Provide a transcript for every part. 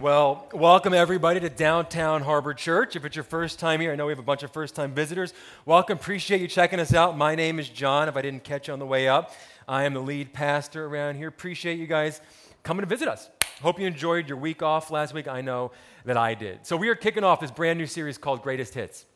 Well, welcome everybody to Downtown Harbor Church. If it's your first time here, I know we have a bunch of first time visitors. Welcome, appreciate you checking us out. My name is John, if I didn't catch you on the way up. I am the lead pastor around here. Appreciate you guys coming to visit us. Hope you enjoyed your week off last week. I know that I did. So, we are kicking off this brand new series called Greatest Hits.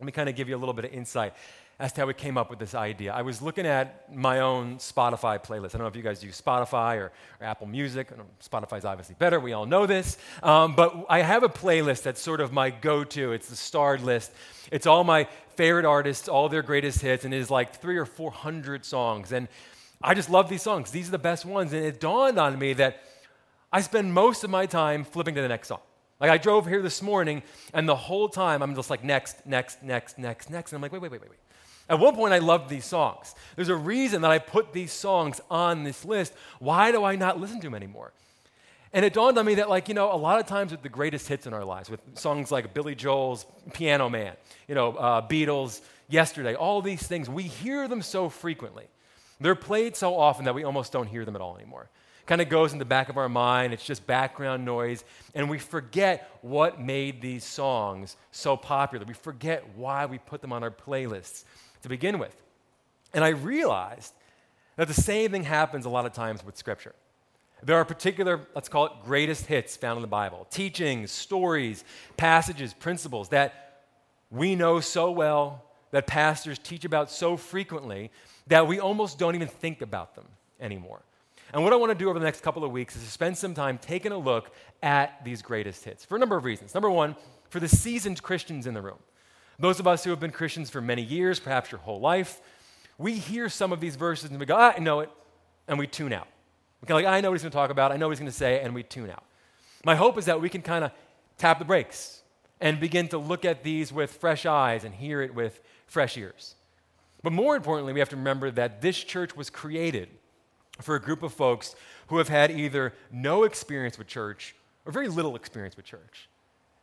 Let me kind of give you a little bit of insight as to how we came up with this idea. I was looking at my own Spotify playlist. I don't know if you guys use Spotify or, or Apple Music. Spotify's obviously better. We all know this. Um, but I have a playlist that's sort of my go to. It's the starred list. It's all my favorite artists, all their greatest hits, and it is like three or 400 songs. And I just love these songs. These are the best ones. And it dawned on me that I spend most of my time flipping to the next song. Like I drove here this morning, and the whole time I'm just like, next, next, next, next, next. And I'm like, wait, wait, wait, wait, wait. At one point, I loved these songs. There's a reason that I put these songs on this list. Why do I not listen to them anymore? And it dawned on me that, like, you know, a lot of times with the greatest hits in our lives, with songs like Billy Joel's Piano Man, you know, uh, Beatles, Yesterday, all these things, we hear them so frequently. They're played so often that we almost don't hear them at all anymore. Kind of goes in the back of our mind, it's just background noise, and we forget what made these songs so popular. We forget why we put them on our playlists to begin with. And I realized that the same thing happens a lot of times with Scripture. There are particular, let's call it greatest hits found in the Bible teachings, stories, passages, principles that we know so well, that pastors teach about so frequently, that we almost don't even think about them anymore. And what I want to do over the next couple of weeks is spend some time taking a look at these greatest hits for a number of reasons. Number one, for the seasoned Christians in the room. Those of us who have been Christians for many years, perhaps your whole life, we hear some of these verses and we go, ah, I know it, and we tune out. Okay, like, I know what he's going to talk about, I know what he's going to say, and we tune out. My hope is that we can kind of tap the brakes and begin to look at these with fresh eyes and hear it with fresh ears. But more importantly, we have to remember that this church was created for a group of folks who have had either no experience with church or very little experience with church.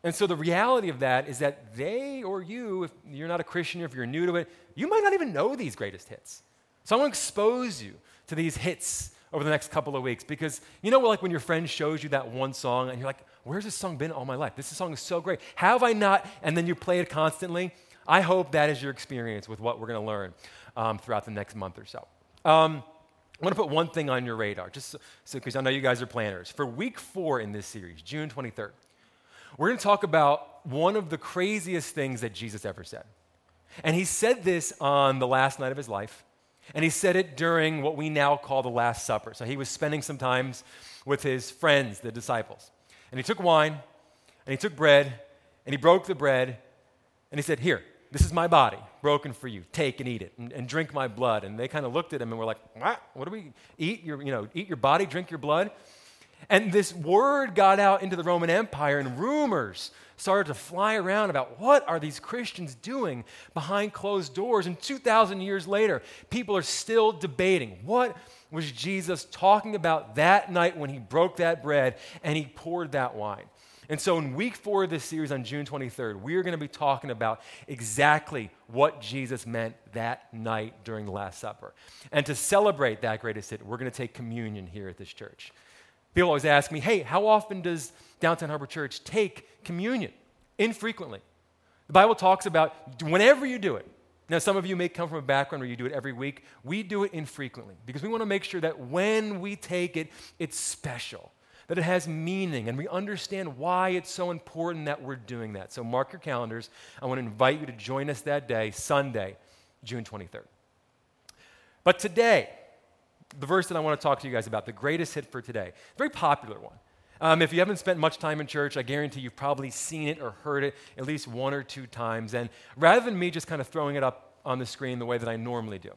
And so the reality of that is that they or you, if you're not a Christian or if you're new to it, you might not even know these greatest hits. So I want to expose you to these hits over the next couple of weeks because you know, like when your friend shows you that one song and you're like, where's this song been all my life? This song is so great. Have I not? And then you play it constantly. I hope that is your experience with what we're going to learn um, throughout the next month or so. Um, I want to put one thing on your radar, just because so, I know you guys are planners. For week four in this series, June 23rd, we're going to talk about one of the craziest things that Jesus ever said. And he said this on the last night of his life, and he said it during what we now call the Last Supper. So he was spending some time with his friends, the disciples. And he took wine, and he took bread, and he broke the bread, and he said, Here, this is my body, broken for you. Take and eat it, and, and drink my blood. And they kind of looked at him and were like, What? What do we eat? Your, you know, eat your body, drink your blood? And this word got out into the Roman Empire, and rumors started to fly around about what are these Christians doing behind closed doors. And 2,000 years later, people are still debating what was Jesus talking about that night when he broke that bread and he poured that wine. And so, in week four of this series on June 23rd, we're going to be talking about exactly what Jesus meant that night during the Last Supper. And to celebrate that greatest hit, we're going to take communion here at this church. People always ask me, hey, how often does Downtown Harbor Church take communion? Infrequently. The Bible talks about whenever you do it. Now, some of you may come from a background where you do it every week. We do it infrequently because we want to make sure that when we take it, it's special, that it has meaning, and we understand why it's so important that we're doing that. So, mark your calendars. I want to invite you to join us that day, Sunday, June 23rd. But today, the verse that I want to talk to you guys about, the greatest hit for today. Very popular one. Um, if you haven't spent much time in church, I guarantee you've probably seen it or heard it at least one or two times. And rather than me just kind of throwing it up on the screen the way that I normally do,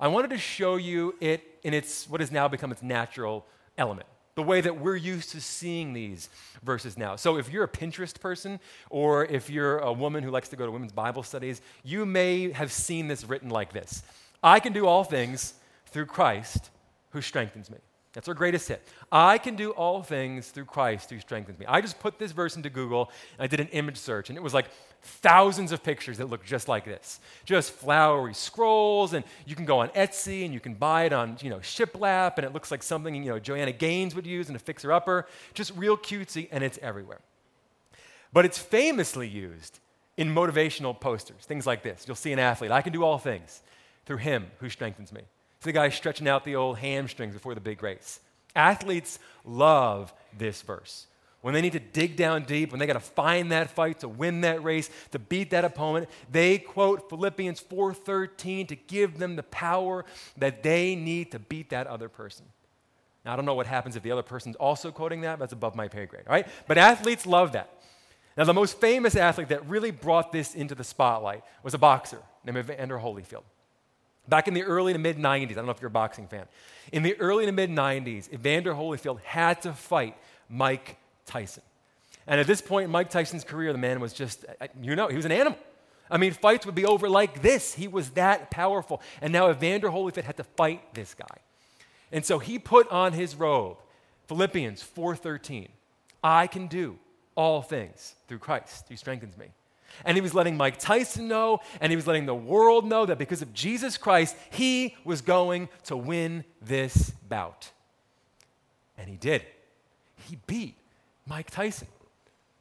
I wanted to show you it in its what has now become its natural element, the way that we're used to seeing these verses now. So if you're a Pinterest person or if you're a woman who likes to go to women's Bible studies, you may have seen this written like this I can do all things through Christ who strengthens me. That's our greatest hit. I can do all things through Christ who strengthens me. I just put this verse into Google and I did an image search, and it was like thousands of pictures that look just like this. Just flowery scrolls, and you can go on Etsy and you can buy it on, you know, shiplap, and it looks like something, you know, Joanna Gaines would use in a fixer-upper. Just real cutesy, and it's everywhere. But it's famously used in motivational posters, things like this. You'll see an athlete, I can do all things through him who strengthens me. The guy stretching out the old hamstrings before the big race. Athletes love this verse. When they need to dig down deep, when they got to find that fight to win that race, to beat that opponent, they quote Philippians 4:13 to give them the power that they need to beat that other person. Now, I don't know what happens if the other person's also quoting that, but that's above my pay grade, all right? But athletes love that. Now, the most famous athlete that really brought this into the spotlight was a boxer named Evander Holyfield. Back in the early to mid 90s, I don't know if you're a boxing fan. In the early to mid 90s, Evander Holyfield had to fight Mike Tyson. And at this point in Mike Tyson's career, the man was just, uh, uh, you know, he was an animal. I mean, fights would be over like this. He was that powerful. And now Evander Holyfield had to fight this guy. And so he put on his robe, Philippians 4:13. I can do all things through Christ who strengthens me. And he was letting Mike Tyson know, and he was letting the world know that because of Jesus Christ, he was going to win this bout. And he did. He beat Mike Tyson.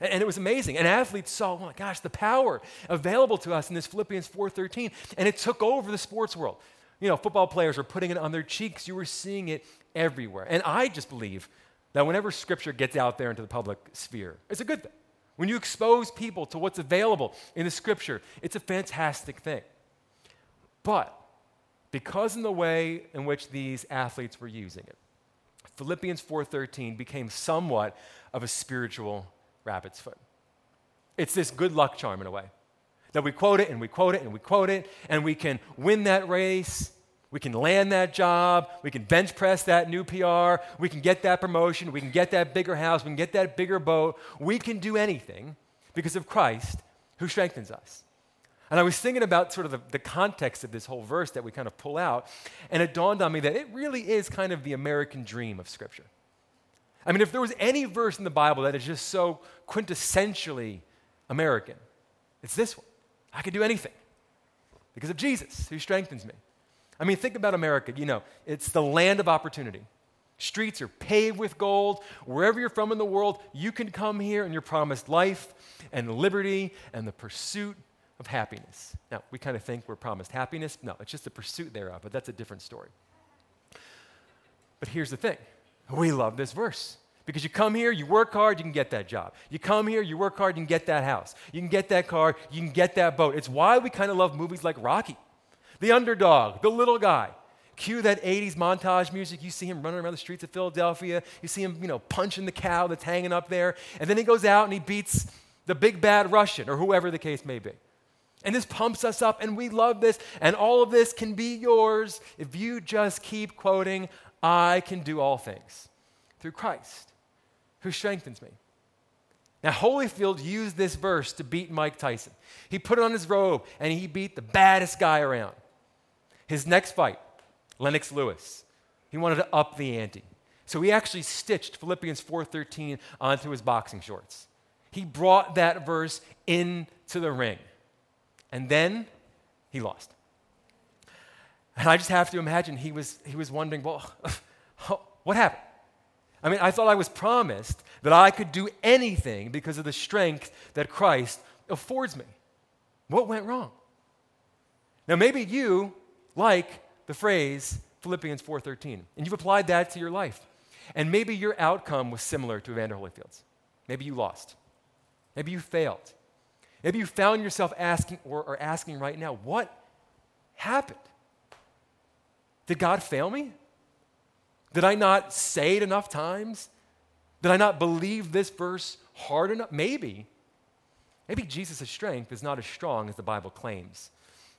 And it was amazing. And athletes saw, oh my gosh, the power available to us in this Philippians 4:13. And it took over the sports world. You know, football players were putting it on their cheeks. You were seeing it everywhere. And I just believe that whenever scripture gets out there into the public sphere, it's a good thing. When you expose people to what's available in the scripture, it's a fantastic thing. But because in the way in which these athletes were using it, Philippians 4:13 became somewhat of a spiritual rabbit's foot. It's this good luck charm in a way. That we quote it and we quote it and we quote it and we can win that race we can land that job. We can bench press that new PR. We can get that promotion. We can get that bigger house. We can get that bigger boat. We can do anything because of Christ who strengthens us. And I was thinking about sort of the, the, context of this whole verse that we kind of pull out, and it dawned on me that it really is kind of the American dream of Scripture. I mean, if there was any verse in the Bible that is just so quintessentially American, it's this one. I can do anything because of Jesus who strengthens me. I mean, think about America. You know, it's the land of opportunity. Streets are paved with gold. Wherever you're from in the world, you can come here and you're promised life and liberty and the pursuit of happiness. Now, we kind of think we're promised happiness. No, it's just the pursuit thereof, but that's a different story. But here's the thing we love this verse. Because you come here, you work hard, you can get that job. You come here, you work hard, you can get that house. You can get that car, you can get that boat. It's why we kind of love movies like Rocky. The underdog, the little guy. Cue that 80s montage music. You see him running around the streets of Philadelphia. You see him, you know, punching the cow that's hanging up there. And then he goes out and he beats the big bad Russian or whoever the case may be. And this pumps us up, and we love this. And all of this can be yours if you just keep quoting, I can do all things through Christ who strengthens me. Now, Holyfield used this verse to beat Mike Tyson. He put it on his robe and he beat the baddest guy around. His next fight, Lennox Lewis, he wanted to up the ante. So he actually stitched Philippians 4:13 onto his boxing shorts. He brought that verse into the ring. And then he lost. And I just have to imagine he was, he was wondering, well, oh, what happened? I mean, I thought I was promised that I could do anything because of the strength that Christ affords me. What went wrong? Now, maybe you like the phrase Philippians 4:13, and you've applied that to your life. And maybe your outcome was similar to Evander Holyfield's. Maybe you lost. Maybe you failed. Maybe you found yourself asking or, or asking right now, what happened? Did God fail me? Did I not say it enough times? Did I not believe this verse hard enough? Maybe. Maybe Jesus' strength is not as strong as the Bible claims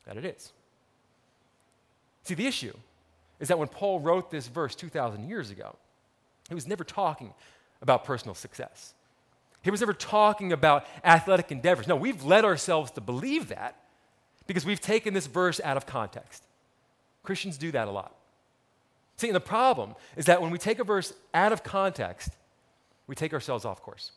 that it is. See, the issue is that when Paul wrote this verse 2,000 years ago, he was never talking about personal success. He was never talking about athletic endeavors. No, we've led ourselves to believe that because we've taken this verse out of context. Christians do that a lot. See, and the problem is that when we take a verse out of context, we take ourselves off course.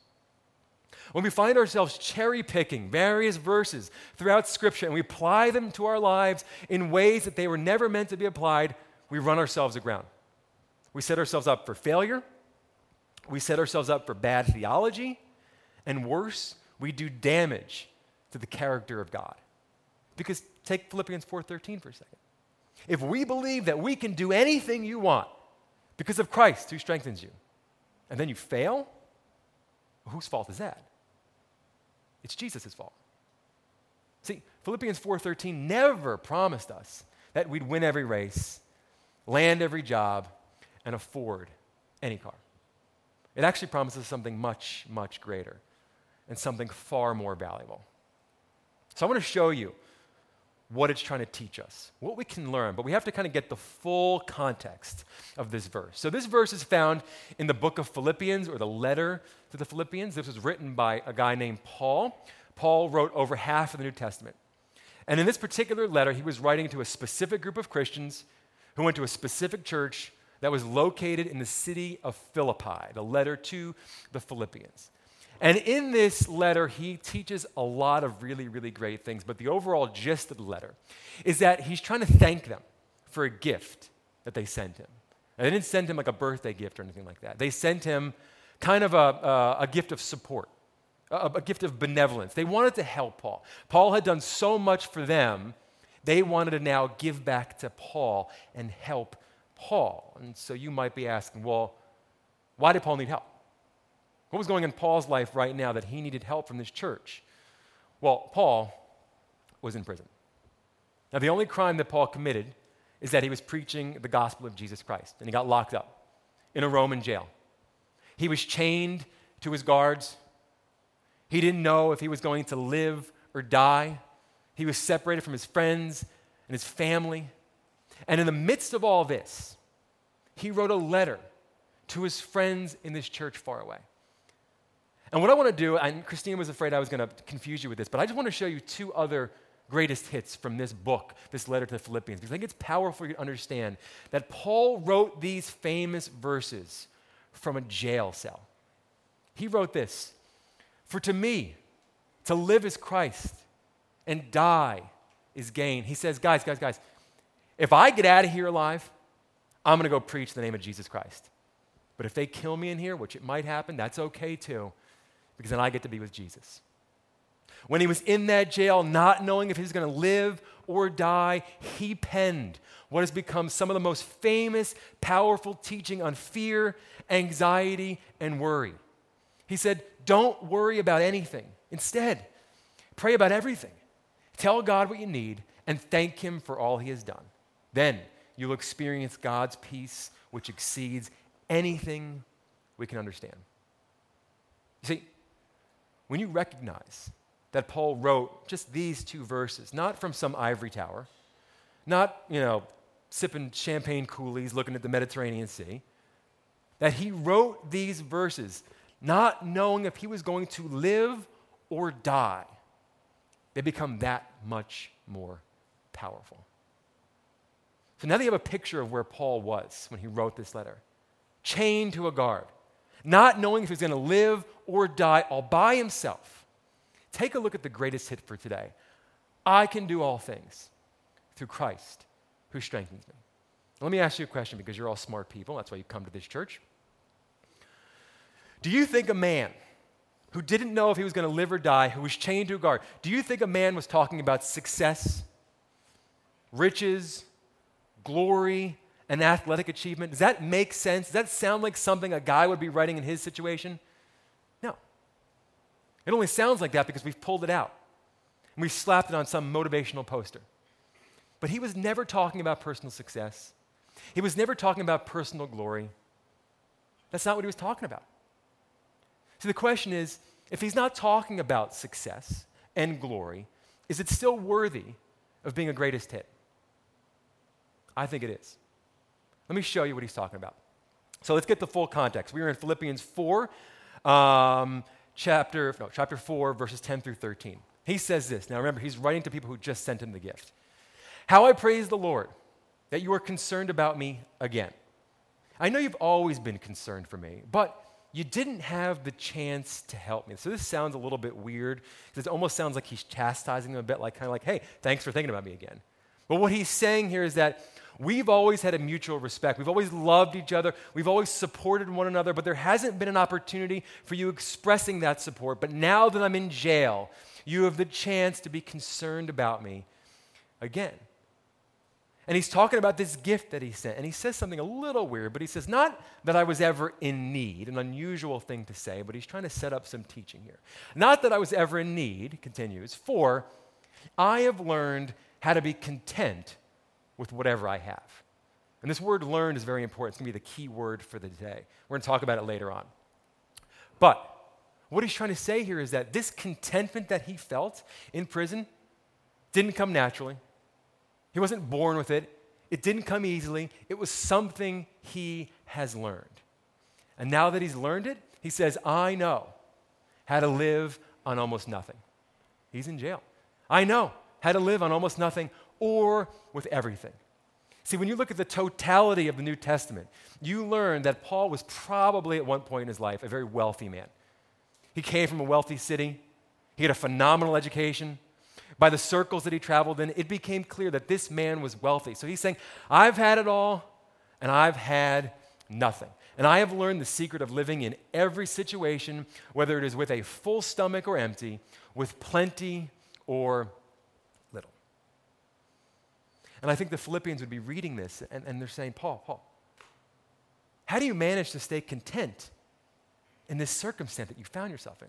When we find ourselves cherry picking various verses throughout Scripture and we apply them to our lives in ways that they were never meant to be applied, we run ourselves aground. We set ourselves up for failure, we set ourselves up for bad theology, and worse, we do damage to the character of God. Because take Philippians 4:13 for a second. If we believe that we can do anything you want because of Christ who strengthens you, and then you fail, whose fault is that? It's Jesus' fault. See, Philippians 4:13 never promised us that we'd win every race, land every job, and afford any car. It actually promises something much, much greater and something far more valuable. So I want to show you what it's trying to teach us, what we can learn, but we have to kind of get the full context of this verse. So, this verse is found in the book of Philippians or the letter to the Philippians. This was written by a guy named Paul. Paul wrote over half of the New Testament. And in this particular letter, he was writing to a specific group of Christians who went to a specific church that was located in the city of Philippi, the letter to the Philippians. And in this letter, he teaches a lot of really, really great things. But the overall gist of the letter is that he's trying to thank them for a gift that they sent him. And they didn't send him like a birthday gift or anything like that. They sent him kind of a, a, a gift of support, a, a gift of benevolence. They wanted to help Paul. Paul had done so much for them, they wanted to now give back to Paul and help Paul. And so you might be asking, well, why did Paul need help? What was going on in Paul's life right now that he needed help from this church? Well, Paul was in prison. Now, the only crime that Paul committed is that he was preaching the gospel of Jesus Christ, and he got locked up in a Roman jail. He was chained to his guards. He didn't know if he was going to live or die. He was separated from his friends and his family. And in the midst of all this, he wrote a letter to his friends in this church far away. And what I want to do, and Christine was afraid I was going to confuse you with this, but I just want to show you two other greatest hits from this book, this letter to the Philippians, because I think it's powerful to understand that Paul wrote these famous verses from a jail cell. He wrote this For to me, to live is Christ, and die is gain. He says, Guys, guys, guys, if I get out of here alive, I'm going to go preach the name of Jesus Christ. But if they kill me in here, which it might happen, that's okay too because then I get to be with Jesus. When he was in that jail, not knowing if he was going to live or die, he penned what has become some of the most famous, powerful teaching on fear, anxiety, and worry. He said, Don't worry about anything. Instead, pray about everything. Tell God what you need and thank Him for all He has done. Then you'll experience God's peace, which exceeds anything we can understand. You see, when you recognize that Paul wrote just these two verses, not from some ivory tower, not, you know, sipping champagne coolies looking at the Mediterranean Sea, that he wrote these verses not knowing if he was going to live or die, they become that much more powerful. So now that you have a picture of where Paul was when he wrote this letter, chained to a guard, not knowing if he's going to live or die all by himself. Take a look at the greatest hit for today. I can do all things through Christ who strengthens me. Let me ask you a question because you're all smart people. That's why you come to this church. Do you think a man who didn't know if he was going to live or die, who was chained to a guard, do you think a man was talking about success, riches, glory, an athletic achievement? Does that make sense? Does that sound like something a guy would be writing in his situation? No. It only sounds like that because we've pulled it out and we've slapped it on some motivational poster. But he was never talking about personal success. He was never talking about personal glory. That's not what he was talking about. So the question is if he's not talking about success and glory, is it still worthy of being a greatest hit? I think it is. Let me show you what he's talking about. So let's get the full context. We are in Philippians 4, um, chapter, no, chapter 4, verses 10 through 13. He says this. Now remember, he's writing to people who just sent him the gift. How I praise the Lord that you are concerned about me again. I know you've always been concerned for me, but you didn't have the chance to help me. So this sounds a little bit weird it almost sounds like he's chastising them a bit, like kind of like, hey, thanks for thinking about me again. But what he's saying here is that we've always had a mutual respect. We've always loved each other. We've always supported one another, but there hasn't been an opportunity for you expressing that support. But now that I'm in jail, you have the chance to be concerned about me again. And he's talking about this gift that he sent. And he says something a little weird, but he says, Not that I was ever in need, an unusual thing to say, but he's trying to set up some teaching here. Not that I was ever in need, continues, for I have learned how to be content with whatever I have. And this word learned is very important. It's going to be the key word for the day. We're going to talk about it later on. But what he's trying to say here is that this contentment that he felt in prison didn't come naturally. He wasn't born with it, it didn't come easily. It was something he has learned. And now that he's learned it, he says, I know how to live on almost nothing. He's in jail. I know how to live on almost nothing or with everything. See, when you look at the totality of the New Testament, you learn that Paul was probably at one point in his life a very wealthy man. He came from a wealthy city, he had a phenomenal education, by the circles that he traveled in, it became clear that this man was wealthy. So he's saying, I've had it all, and I've had nothing. And I have learned the secret of living in every situation, whether it is with a full stomach or empty, with plenty or. And I think the Philippians would be reading this, and, and they're saying, Paul, Paul, how do you manage to stay content in this circumstance that you found yourself in?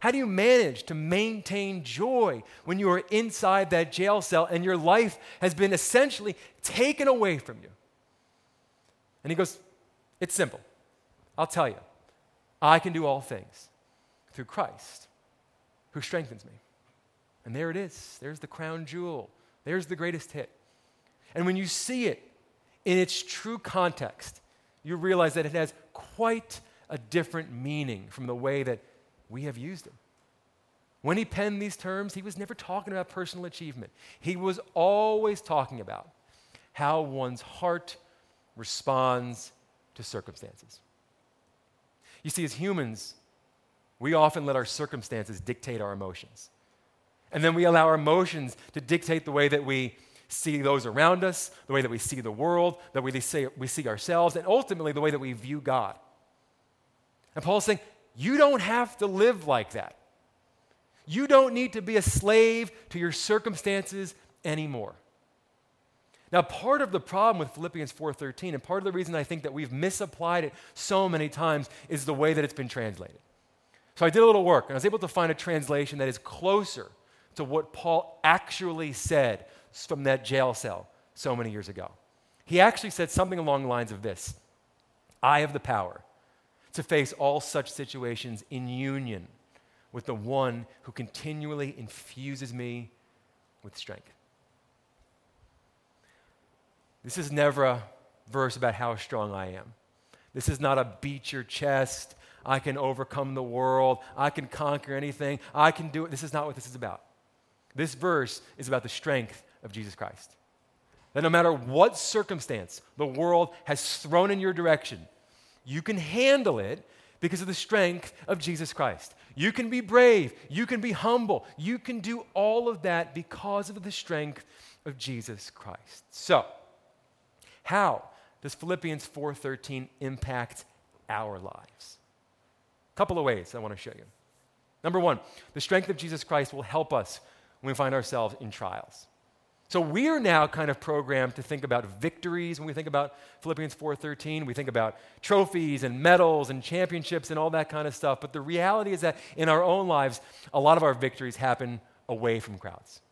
How do you manage to maintain joy when you are inside that jail cell and your life has been essentially taken away from you? And he goes, It's simple. I'll tell you. I can do all things through Christ who strengthens me. And there it is. There's the crown jewel. There's the greatest hit. And when you see it in its true context, you realize that it has quite a different meaning from the way that we have used it. When he penned these terms, he was never talking about personal achievement. He was always talking about how one's heart responds to circumstances. You see, as humans, we often let our circumstances dictate our emotions. And then we allow our emotions to dictate the way that we see those around us, the way that we see the world, the way we see, we see ourselves, and ultimately the way that we view God. And Paul's saying, you don't have to live like that. You don't need to be a slave to your circumstances anymore. Now, part of the problem with Philippians 4:13 and part of the reason I think that we've misapplied it so many times is the way that it's been translated. So I did a little work and I was able to find a translation that is closer to what Paul actually said from that jail cell so many years ago. He actually said something along the lines of this I have the power to face all such situations in union with the one who continually infuses me with strength. This is never a verse about how strong I am. This is not a beat your chest, I can overcome the world, I can conquer anything, I can do it. This is not what this is about. This verse is about the strength of Jesus Christ. That no matter what circumstance the world has thrown in your direction, you can handle it because of the strength of Jesus Christ. You can be brave, you can be humble, you can do all of that because of the strength of Jesus Christ. So, how does Philippians 4:13 impact our lives? A couple of ways I want to show you. Number 1, the strength of Jesus Christ will help us when we find ourselves in trials. So we are now kind of programmed to think about victories when we think about Philippians 4:13. We think about trophies and medals and championships and all that kind of stuff. But the reality is that in our own lives, a lot of our victories happen away from crowds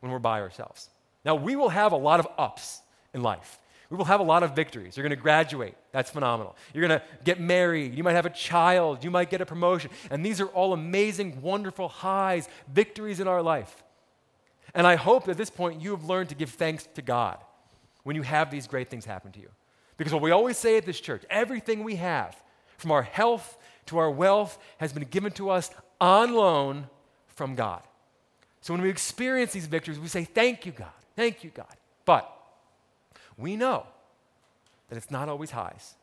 when we're by ourselves. Now we will have a lot of ups in life. We will have a lot of victories. You're going to graduate. That's phenomenal. You're going to get married. You might have a child. You might get a promotion. And these are all amazing, wonderful highs, victories in our life. And I hope at this point you have learned to give thanks to God when you have these great things happen to you. Because what we always say at this church, everything we have, from our health to our wealth, has been given to us on loan from God. So when we experience these victories, we say, Thank you, God. Thank you, God. But we know that it's not always highs,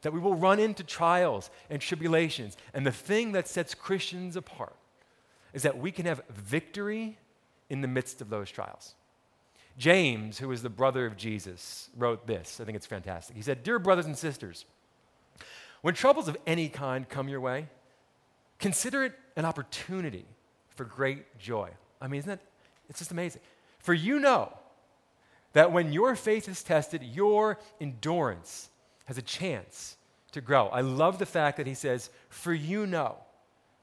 that we will run into trials and tribulations. And the thing that sets Christians apart is that we can have victory in the midst of those trials. James, who is the brother of Jesus, wrote this. I think it's fantastic. He said, Dear brothers and sisters, when troubles of any kind come your way, consider it an opportunity for great joy. I mean, isn't that, it's just amazing. For you know that when your faith is tested, your endurance has a chance to grow. I love the fact that he says, For you know.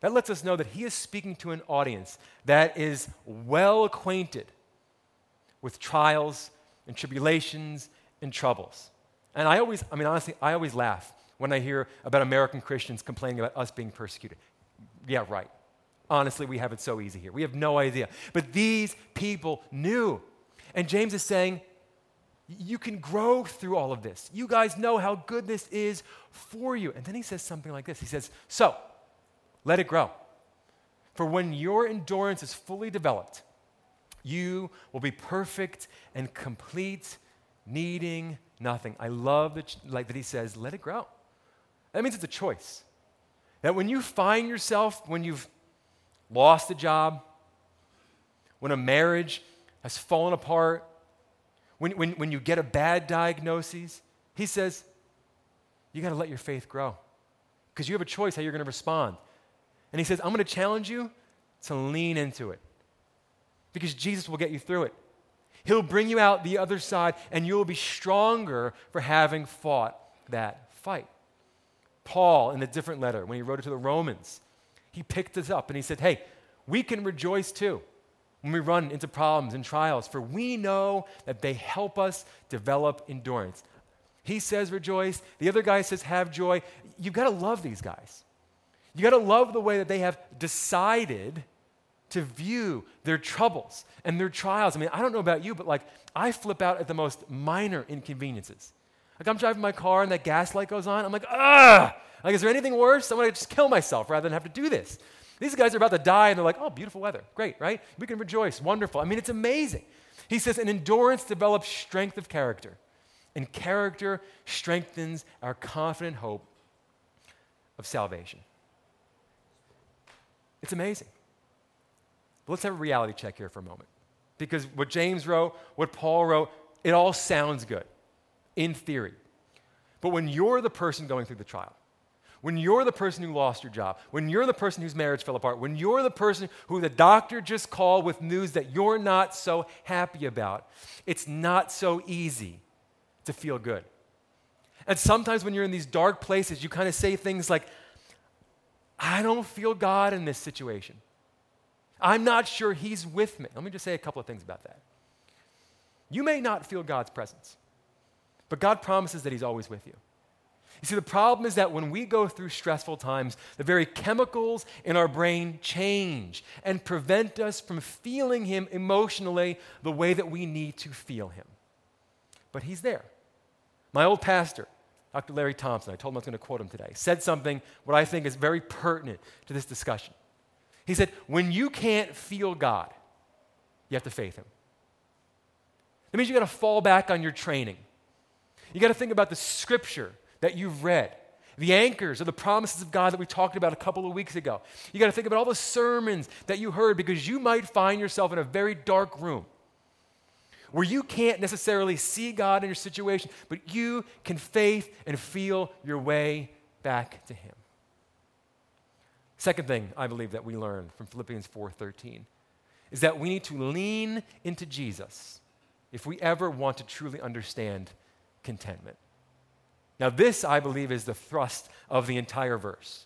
That lets us know that he is speaking to an audience that is well acquainted with trials and tribulations and troubles. And I always, I mean, honestly, I always laugh when I hear about American Christians complaining about us being persecuted. Yeah, right. Honestly, we have it so easy here. We have no idea. But these people knew. And James is saying, you can grow through all of this. You guys know how good this is for you. And then he says something like this He says, So, let it grow. For when your endurance is fully developed, you will be perfect and complete, needing nothing. I love that, like that he says, let it grow. That means it's a choice. That when you find yourself, when you've lost a job, when a marriage has fallen apart, when, when, when you get a bad diagnosis, he says, you got to let your faith grow because you have a choice how you're going to respond. And he says, I'm going to challenge you to lean into it because Jesus will get you through it. He'll bring you out the other side, and you will be stronger for having fought that fight. Paul, in a different letter, when he wrote it to the Romans, he picked this up and he said, Hey, we can rejoice too when we run into problems and trials, for we know that they help us develop endurance. He says, Rejoice. The other guy says, Have joy. You've got to love these guys. You got to love the way that they have decided to view their troubles and their trials. I mean, I don't know about you, but like I flip out at the most minor inconveniences. Like I'm driving my car and that gas light goes on. I'm like, ah, like is there anything worse? I'm gonna just kill myself rather than have to do this. These guys are about to die and they're like, oh, beautiful weather. Great, right? We can rejoice. Wonderful. I mean, it's amazing. He says, an endurance develops strength of character, and character strengthens our confident hope of salvation. It's amazing. But let's have a reality check here for a moment. Because what James wrote, what Paul wrote, it all sounds good in theory. But when you're the person going through the trial, when you're the person who lost your job, when you're the person whose marriage fell apart, when you're the person who the doctor just called with news that you're not so happy about, it's not so easy to feel good. And sometimes when you're in these dark places, you kind of say things like, I don't feel God in this situation. I'm not sure He's with me. Let me just say a couple of things about that. You may not feel God's presence, but God promises that He's always with you. You see, the problem is that when we go through stressful times, the very chemicals in our brain change and prevent us from feeling Him emotionally the way that we need to feel Him. But He's there. My old pastor, Dr. Larry Thompson, I told him I was going to quote him today, said something what I think is very pertinent to this discussion. He said, When you can't feel God, you have to faith Him. That means you got to fall back on your training. You got to think about the scripture that you've read, the anchors of the promises of God that we talked about a couple of weeks ago. You got to think about all the sermons that you heard because you might find yourself in a very dark room where you can't necessarily see God in your situation, but you can faith and feel your way back to Him. Second thing I believe that we learn from Philippians 4:13 is that we need to lean into Jesus if we ever want to truly understand contentment. Now, this, I believe, is the thrust of the entire verse.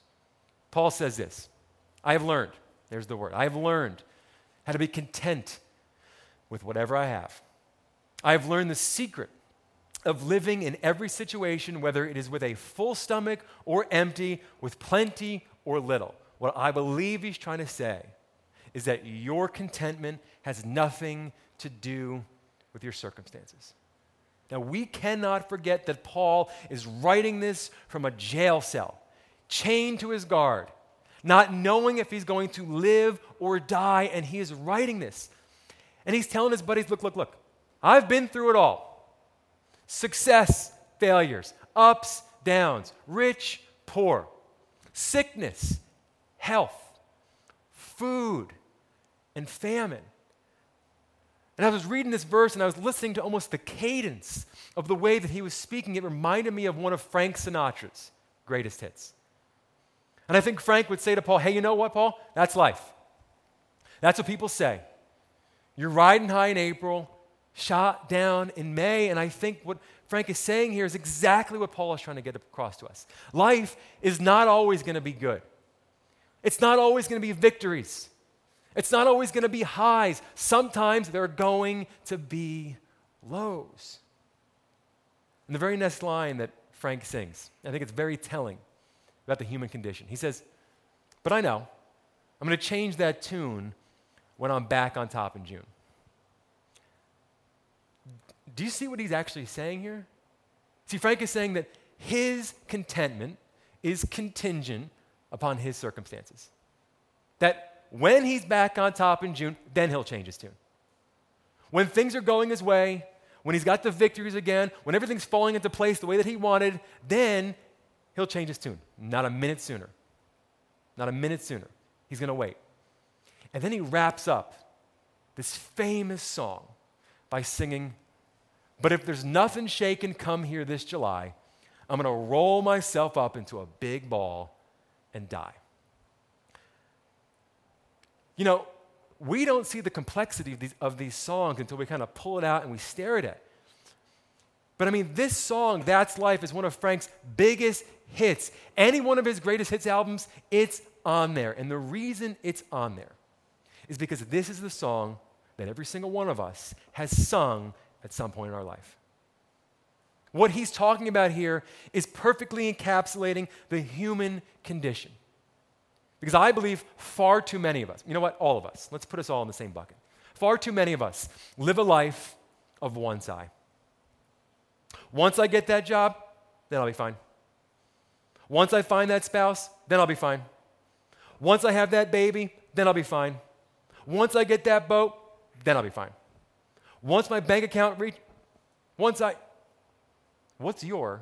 Paul says this I have learned, there's the word, I have learned how to be content with whatever I have. I have learned the secret of living in every situation, whether it is with a full stomach or empty, with plenty or little. What I believe he's trying to say is that your contentment has nothing to do with your circumstances. Now, we cannot forget that Paul is writing this from a jail cell, chained to his guard, not knowing if he's going to live or die, and he is writing this. And he's telling his buddies, Look, look, look, I've been through it all success, failures, ups, downs, rich, poor, sickness, health, food, and famine. And I was reading this verse and I was listening to almost the cadence of the way that he was speaking. It reminded me of one of Frank Sinatra's greatest hits. And I think Frank would say to Paul, Hey, you know what, Paul? That's life. That's what people say. You're riding high in April, shot down in May. And I think what Frank is saying here is exactly what Paul is trying to get across to us. Life is not always going to be good, it's not always going to be victories, it's not always going to be highs. Sometimes there are going to be lows. And the very next line that Frank sings, I think it's very telling about the human condition. He says, But I know, I'm going to change that tune when I'm back on top in June. Do you see what he's actually saying here? See, Frank is saying that his contentment is contingent upon his circumstances. That when he's back on top in June, then he'll change his tune. When things are going his way, when he's got the victories again, when everything's falling into place the way that he wanted, then he'll change his tune. Not a minute sooner. Not a minute sooner. He's going to wait. And then he wraps up this famous song by singing, But if there's nothing shaking come here this July, I'm going to roll myself up into a big ball and die. You know, we don't see the complexity of these, of these songs until we kind of pull it out and we stare at it. But I mean, this song, That's Life, is one of Frank's biggest hits. Any one of his greatest hits albums, it's on there. And the reason it's on there is because this is the song that every single one of us has sung at some point in our life. What he's talking about here is perfectly encapsulating the human condition. Because I believe far too many of us, you know what, all of us, let's put us all in the same bucket. Far too many of us live a life of one side. Once I get that job, then I'll be fine. Once I find that spouse, then I'll be fine. Once I have that baby, then I'll be fine. Once I get that boat, then I'll be fine. Once my bank account reach, once I, what's your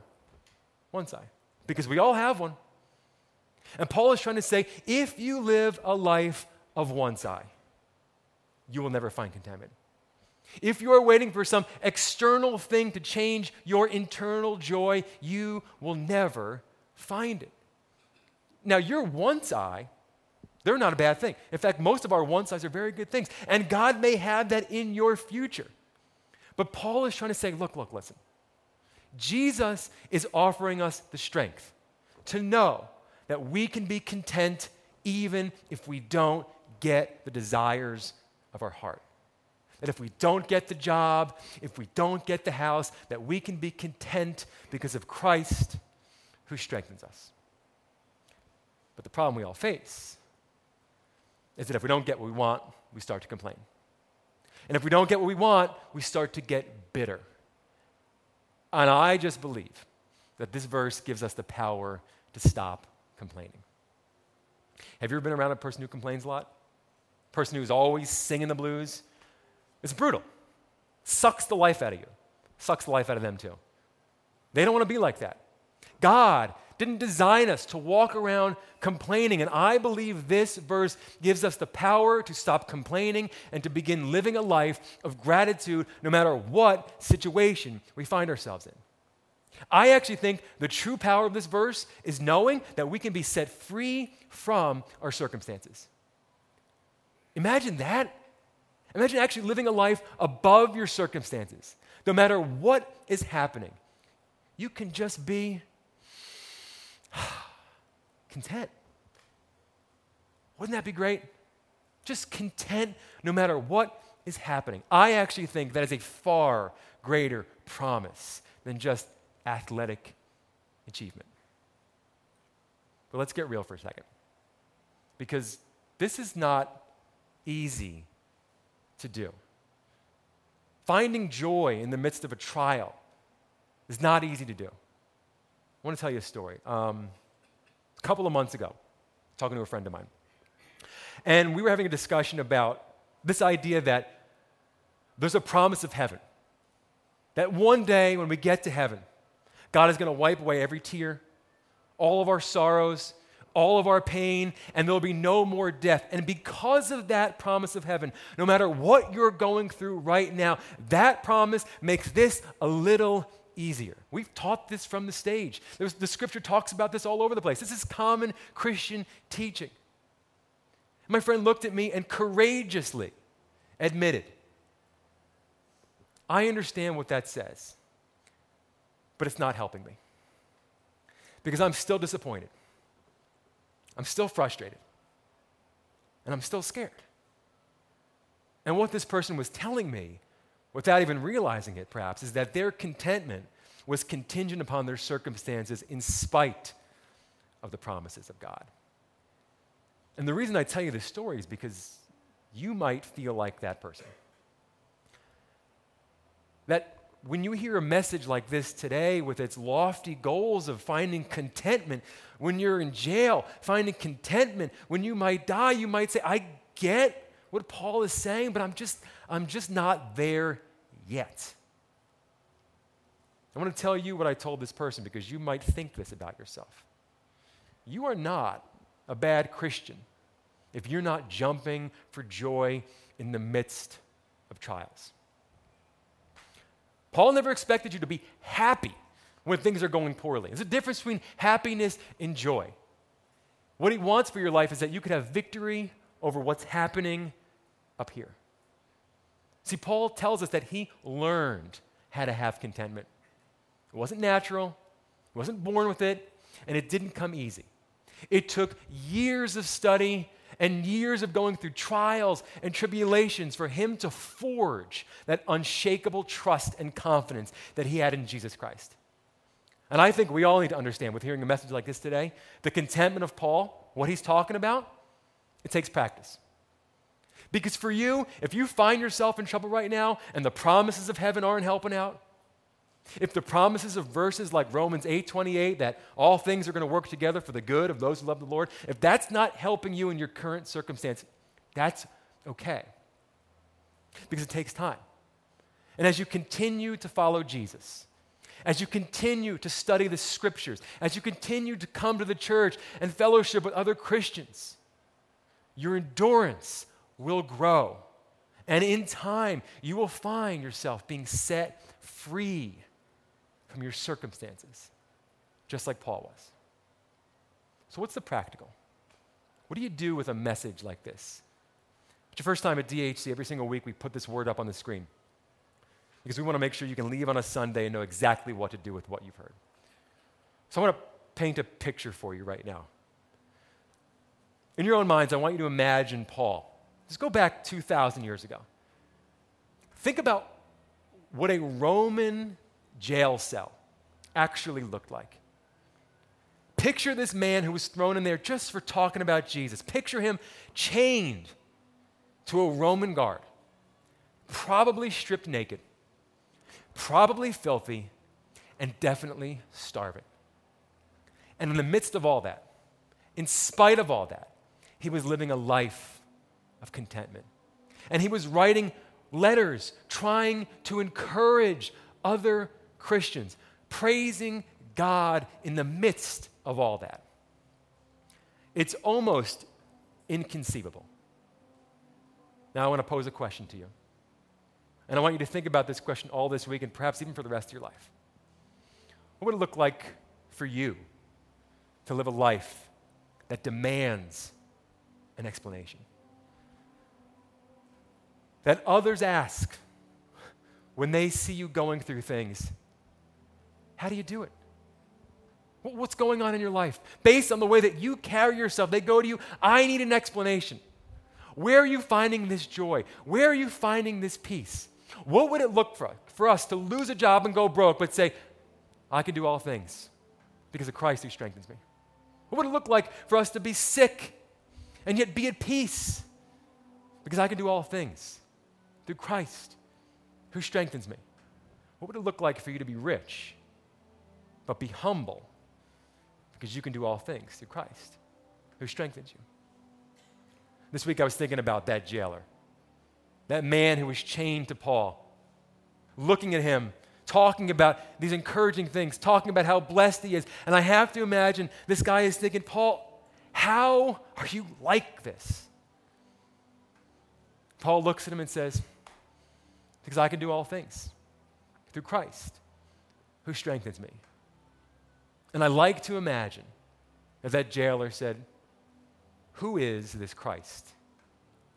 once I? Because we all have one. And Paul is trying to say if you live a life of one side, you will never find contentment. If you are waiting for some external thing to change your internal joy, you will never find it. Now, your once I, they're not a bad thing. In fact, most of our once I's are very good things. And God may have that in your future. But Paul is trying to say look, look, listen. Jesus is offering us the strength to know that we can be content even if we don't get the desires of our heart. That if we don't get the job, if we don't get the house, that we can be content because of Christ who strengthens us. But the problem we all face is that if we don't get what we want, we start to complain. And if we don't get what we want, we start to get bitter. And I just believe that this verse gives us the power to stop complaining. Have you ever been around a person who complains a lot? Person who's always singing the blues? It's brutal. Sucks the life out of you. Sucks the life out of them too. They don't want to be like that. God didn't design us to walk around complaining. And I believe this verse gives us the power to stop complaining and to begin living a life of gratitude no matter what situation we find ourselves in. I actually think the true power of this verse is knowing that we can be set free from our circumstances. Imagine that. Imagine actually living a life above your circumstances. No matter what is happening, you can just be content. Wouldn't that be great? Just content no matter what is happening. I actually think that is a far greater promise than just athletic achievement. But let's get real for a second. Because this is not easy to do. Finding joy in the midst of a trial is not easy to do. I want to tell you a story. Um, a couple of months ago, talking to a friend of mine, and we were having a discussion about this idea that there's a promise of heaven. That one day when we get to heaven, God is going to wipe away every tear, all of our sorrows, all of our pain, and there'll be no more death. And because of that promise of heaven, no matter what you're going through right now, that promise makes this a little easier. We've taught this from the stage. There's, the scripture talks about this all over the place. This is common Christian teaching. My friend looked at me and courageously admitted, I understand what that says, but it's not helping me because I'm still disappointed. I'm still frustrated. And I'm still scared. And what this person was telling me, without even realizing it perhaps, is that their contentment was contingent upon their circumstances in spite of the promises of God. And the reason I tell you this story is because you might feel like that person. That when you hear a message like this today with its lofty goals of finding contentment, when you're in jail, finding contentment, when you might die, you might say, I get what Paul is saying, but I'm just, I'm just not there yet. I want to tell you what I told this person because you might think this about yourself. You are not a bad Christian if you're not jumping for joy in the midst of trials. Paul never expected you to be happy when things are going poorly. There's a difference between happiness and joy. What he wants for your life is that you could have victory over what's happening up here. See, Paul tells us that he learned how to have contentment. It wasn't natural, he wasn't born with it, and it didn't come easy. It took years of study and years of going through trials and tribulations for him to forge that unshakable trust and confidence that he had in Jesus Christ. And I think we all need to understand with hearing a message like this today the contentment of Paul, what he's talking about, it takes practice. Because for you, if you find yourself in trouble right now and the promises of heaven aren't helping out, if the promises of verses like Romans 8:28 that all things are going to work together for the good of those who love the Lord, if that's not helping you in your current circumstance, that's okay. Because it takes time. And as you continue to follow Jesus, as you continue to study the scriptures, as you continue to come to the church and fellowship with other Christians, your endurance will grow. And in time, you will find yourself being set free from your circumstances, just like Paul was. So, what's the practical? What do you do with a message like this? It's your first time at DHC. Every single week, we put this word up on the screen because we want to make sure you can leave on a Sunday and know exactly what to do with what you've heard. So, I want to paint a picture for you right now. In your own minds, I want you to imagine Paul. Just go back 2,000 years ago. Think about what a Roman jail cell actually looked like. Picture this man who was thrown in there just for talking about Jesus. Picture him chained to a Roman guard, probably stripped naked, probably filthy, and definitely starving. And in the midst of all that, in spite of all that, he was living a life of contentment. And he was writing letters trying to encourage other Christians, praising God in the midst of all that. It's almost inconceivable. Now, I want to pose a question to you. And I want you to think about this question all this week and perhaps even for the rest of your life. What would it look like for you to live a life that demands an explanation? That others ask when they see you going through things how do you do it? What's going on in your life? Based on the way that you carry yourself, they go to you, I need an explanation. Where are you finding this joy? Where are you finding this peace? What would it look for, for us to lose a job and go broke, but say, I can do all things because of Christ who strengthens me? What would it look like for us to be sick and yet be at peace because I can do all things through Christ who strengthens me? What would it look like for you to be rich but be humble because you can do all things through Christ who strengthens you. This week I was thinking about that jailer, that man who was chained to Paul, looking at him, talking about these encouraging things, talking about how blessed he is. And I have to imagine this guy is thinking, Paul, how are you like this? Paul looks at him and says, Because I can do all things through Christ who strengthens me. And I like to imagine that that jailer said, Who is this Christ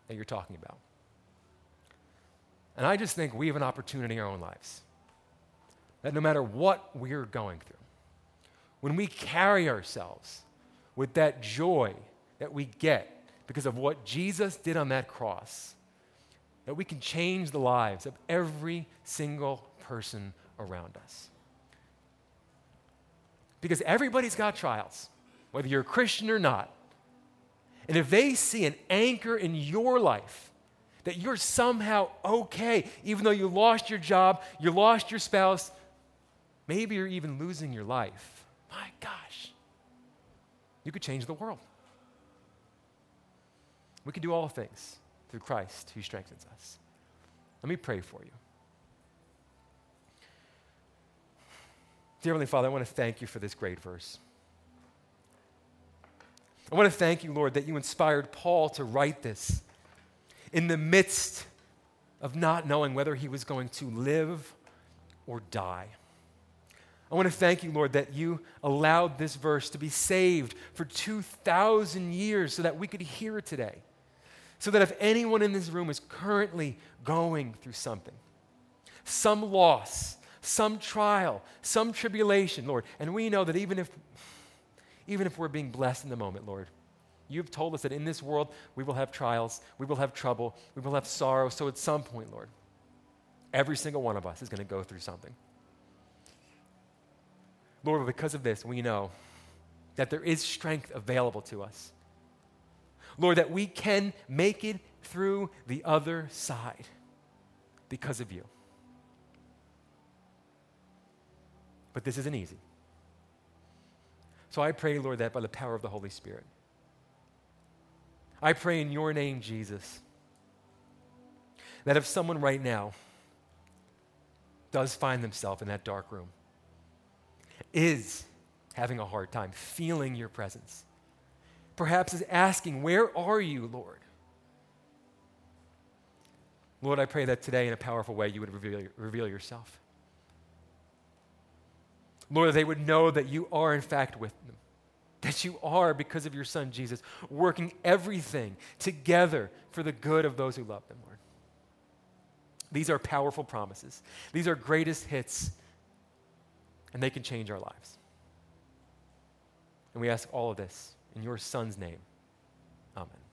that you're talking about? And I just think we have an opportunity in our own lives that no matter what we're going through, when we carry ourselves with that joy that we get because of what Jesus did on that cross, that we can change the lives of every single person around us. Because everybody's got trials, whether you're a Christian or not. And if they see an anchor in your life, that you're somehow okay, even though you lost your job, you lost your spouse, maybe you're even losing your life. My gosh, you could change the world. We could do all things through Christ who strengthens us. Let me pray for you. Dear Heavenly Father, I want to thank you for this great verse. I want to thank you, Lord, that you inspired Paul to write this in the midst of not knowing whether he was going to live or die. I want to thank you, Lord, that you allowed this verse to be saved for 2,000 years so that we could hear it today. So that if anyone in this room is currently going through something, some loss, some trial, some tribulation, Lord, and we know that even if, even if we're being blessed in the moment, Lord, You've told us that in this world we will have trials, we will have trouble, we will have sorrow. So at some point, Lord, every single one of us is going to go through something. Lord, because of this, we know that there is strength available to us. Lord, that we can make it through the other side because of you. But this isn't easy. So I pray, Lord, that by the power of the Holy Spirit, I pray in your name, Jesus, that if someone right now does find themselves in that dark room, is having a hard time feeling your presence, perhaps is asking, Where are you, Lord? Lord, I pray that today in a powerful way you would reveal, reveal yourself. Lord, they would know that you are in fact with them that you are, because of your Son Jesus, working everything together for the good of those who love them, Lord. These are powerful promises. These are greatest hits, and they can change our lives. And we ask all of this in your Son's name. Amen.